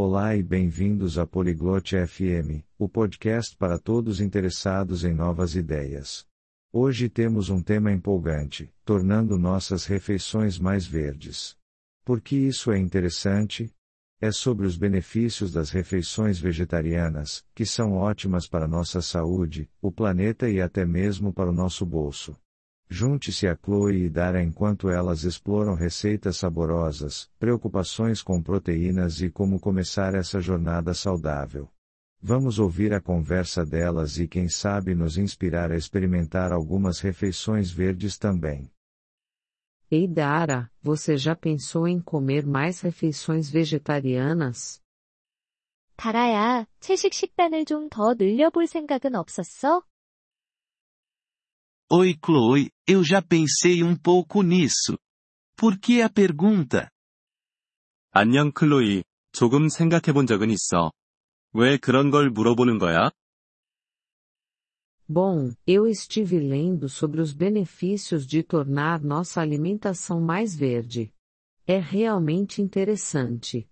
Olá e bem-vindos a Poliglote FM, o podcast para todos interessados em novas ideias. Hoje temos um tema empolgante, tornando nossas refeições mais verdes. Por que isso é interessante? É sobre os benefícios das refeições vegetarianas, que são ótimas para nossa saúde, o planeta e até mesmo para o nosso bolso. Junte-se a Chloe e Dara enquanto elas exploram receitas saborosas, preocupações com proteínas e como começar essa jornada saudável. Vamos ouvir a conversa delas e quem sabe nos inspirar a experimentar algumas refeições verdes também. Ei Dara, você já pensou em comer mais refeições vegetarianas? 다라야, 채식 식단을 좀 더 늘려볼 생각은 없었어? Oi Chloe, eu já pensei um pouco nisso. Por que a pergunta? 안녕 클로이, 조금 생각해 본 적은 있어. 왜 그런 걸 물어보는 거야? Bom, eu estive lendo sobre os benefícios de tornar nossa alimentação mais verde. É realmente interessante.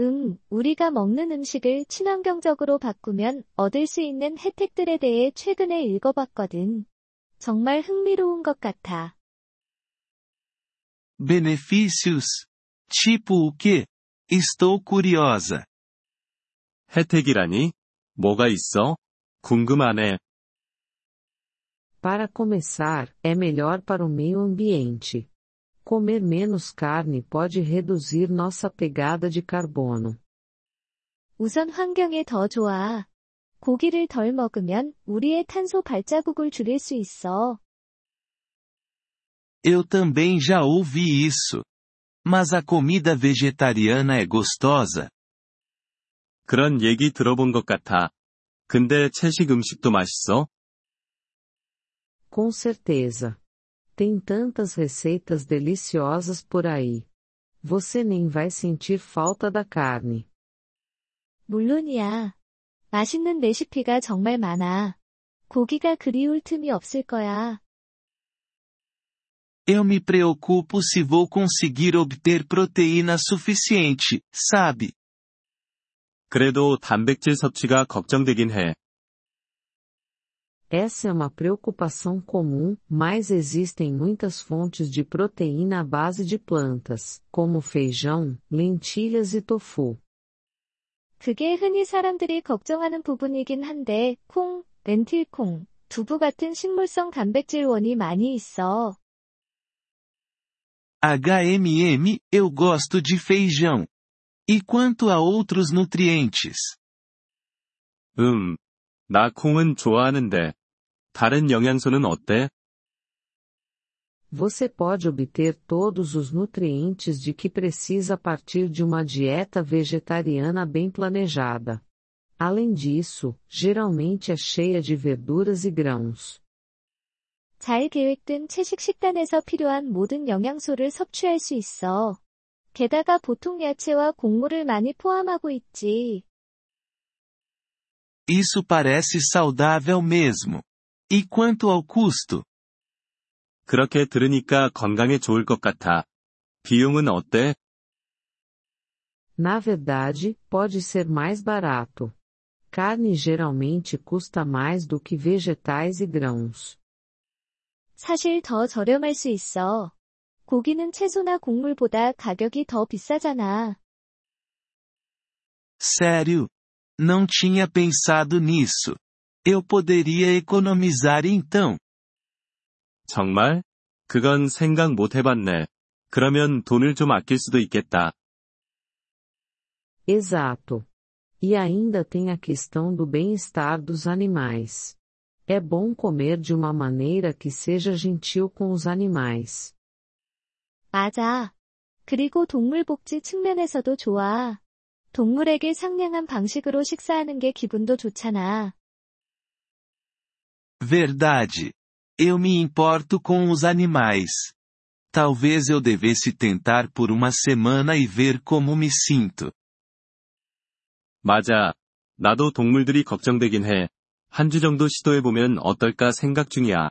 응, 우리가 먹는 음식을 친환경적으로 바꾸면 얻을 수 있는 혜택들에 대해 최근에 읽어봤거든. 정말 흥미로운 것 같아. Benefícios? Tipo o quê? Estou curiosa. 혜택이라니? 뭐가 있어? 궁금하네. Para começar, é melhor para o meio ambiente. Comer menos carne pode reduzir nossa pegada de carbono. 우선 환경에 더 좋아. 고기를 덜 먹으면 우리의 탄소 발자국을 줄일 수 있어. Eu também já ouvi isso. Mas a comida vegetariana é gostosa? 그런 얘기 들어본 것 같아. 근데 채식 음식도 맛있어? Com certeza. Tem tantas receitas deliciosas por aí. Você nem vai sentir falta da carne. 물론이야. 맛있는 레시피가 정말 많아. 고기가 그리울 틈이 없을 거야. Eu me preocupo se vou conseguir obter proteína suficiente, sabe? 그래도 단백질 섭취가 걱정되긴 해. Essa é uma preocupação comum, mas existem muitas fontes de proteína à base de plantas, como feijão, lentilhas e tofu. 그게 흔히 사람들이 걱정하는 부분이긴 한데, 콩, 렌틸콩, 두부 같은 식물성 단백질원이 많이 있어. HMM, eu gosto de feijão. E quanto a outros nutrientes? 음. 나 콩은 좋아하는데. 다른 영양소는 어때? Você pode obter todos os nutrientes de que precisa a partir de uma dieta vegetariana bem planejada. Além disso, geralmente é cheia de verduras e grãos. 잘 계획된 채식 식단에서 필요한 모든 영양소를 섭취할 수 있어. 게다가 보통 야채와 곡물을 많이 포함하고 있지. Isso parece saudável mesmo. E quanto ao custo? 그렇게 들으니까 건강에 좋을 것 같아. 비용은 어때? Na verdade, pode ser mais barato. Carne geralmente custa mais do que vegetais e grãos. 사실 더 저렴할 수 있어. 고기는 채소나 곡물보다 가격이 더 비싸잖아. Sério? Não tinha pensado nisso. Eu poderia economizar então. 정말? 그건 생각 못 해봤네. 그러면 돈을 좀 아낄 수도 있겠다. Exato. E ainda tem a questão do bem-estar dos animais. É bom comer de uma maneira que seja gentil com os animais. 맞아. 그리고 동물 복지 측면에서도 좋아. 동물에게 상냥한 방식으로 식사하는 게 기분도 좋잖아. Verdade. Eu me importo com os animais. Talvez eu devesse tentar por uma semana e ver como me sinto. 맞아. 나도 동물들이 걱정되긴 해. 한 주 정도 시도해보면 어떨까 생각 중이야.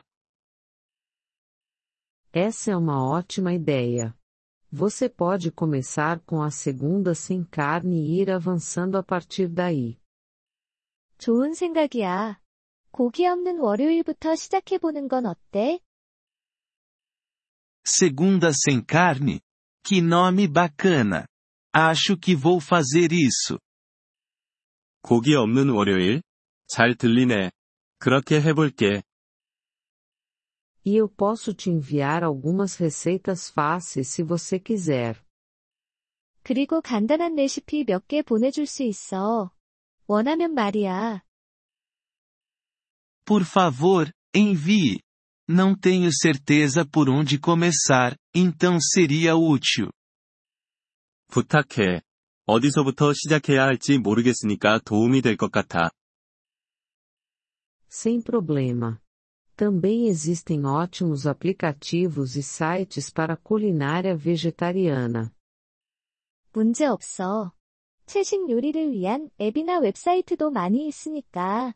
Essa é uma ótima ideia. Você pode começar com a segunda sem carne e ir avançando a partir daí. 좋은 생각이야. 고기 없는 월요일부터 시작해보는 건 어때? Segunda sem carne? Que nome bacana! Acho que vou fazer isso. 고기 없는 월요일? 잘 들리네. 그렇게 해볼게. E eu posso te enviar algumas receitas fáceis se você quiser. 그리고 간단한 레시피 몇 개 보내줄 수 있어. 원하면 말이야. Por favor, envie. Não tenho certeza por onde começar, então seria útil. 부탁해. 어디서부터 시작해야 할지 모르겠으니까 도움이 될 것 같아. Sem problema. Também existem ótimos aplicativos e sites para culinária vegetariana. 문제 없어. 채식 요리를 위한 앱이나 웹사이트도 많이 있으니까.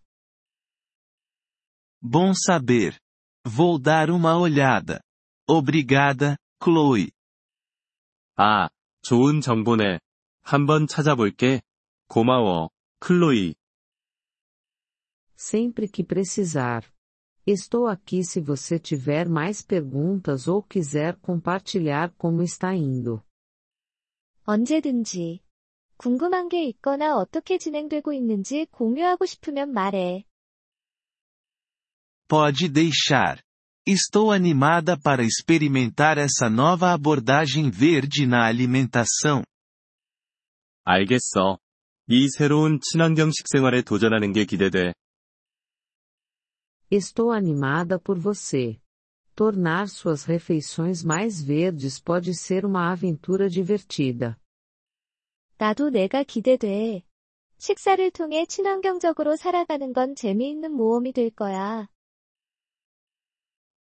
Bom saber. Vou dar uma olhada. Obrigada, Chloe. 아, 좋은 정보네. 한번 찾아볼게. 고마워, 클로이. Sempre que precisar. Estou aqui se você tiver mais perguntas ou quiser compartilhar como está indo. 언제든지. 궁금한 게 있거나 어떻게 진행되고 있는지 공유하고 싶으면 말해. Pode deixar. Estou animada para experimentar essa nova abordagem verde na alimentação. 알겠어. 이 새로운 친환경 식생활에 도전하는 게 기대돼. Estou animada por você. Tornar suas refeições mais verdes pode ser uma aventura divertida. 나도 내가 기대돼. 식사를 통해 친환경적으로 살아가는 건 재미있는 모험이 될 거야.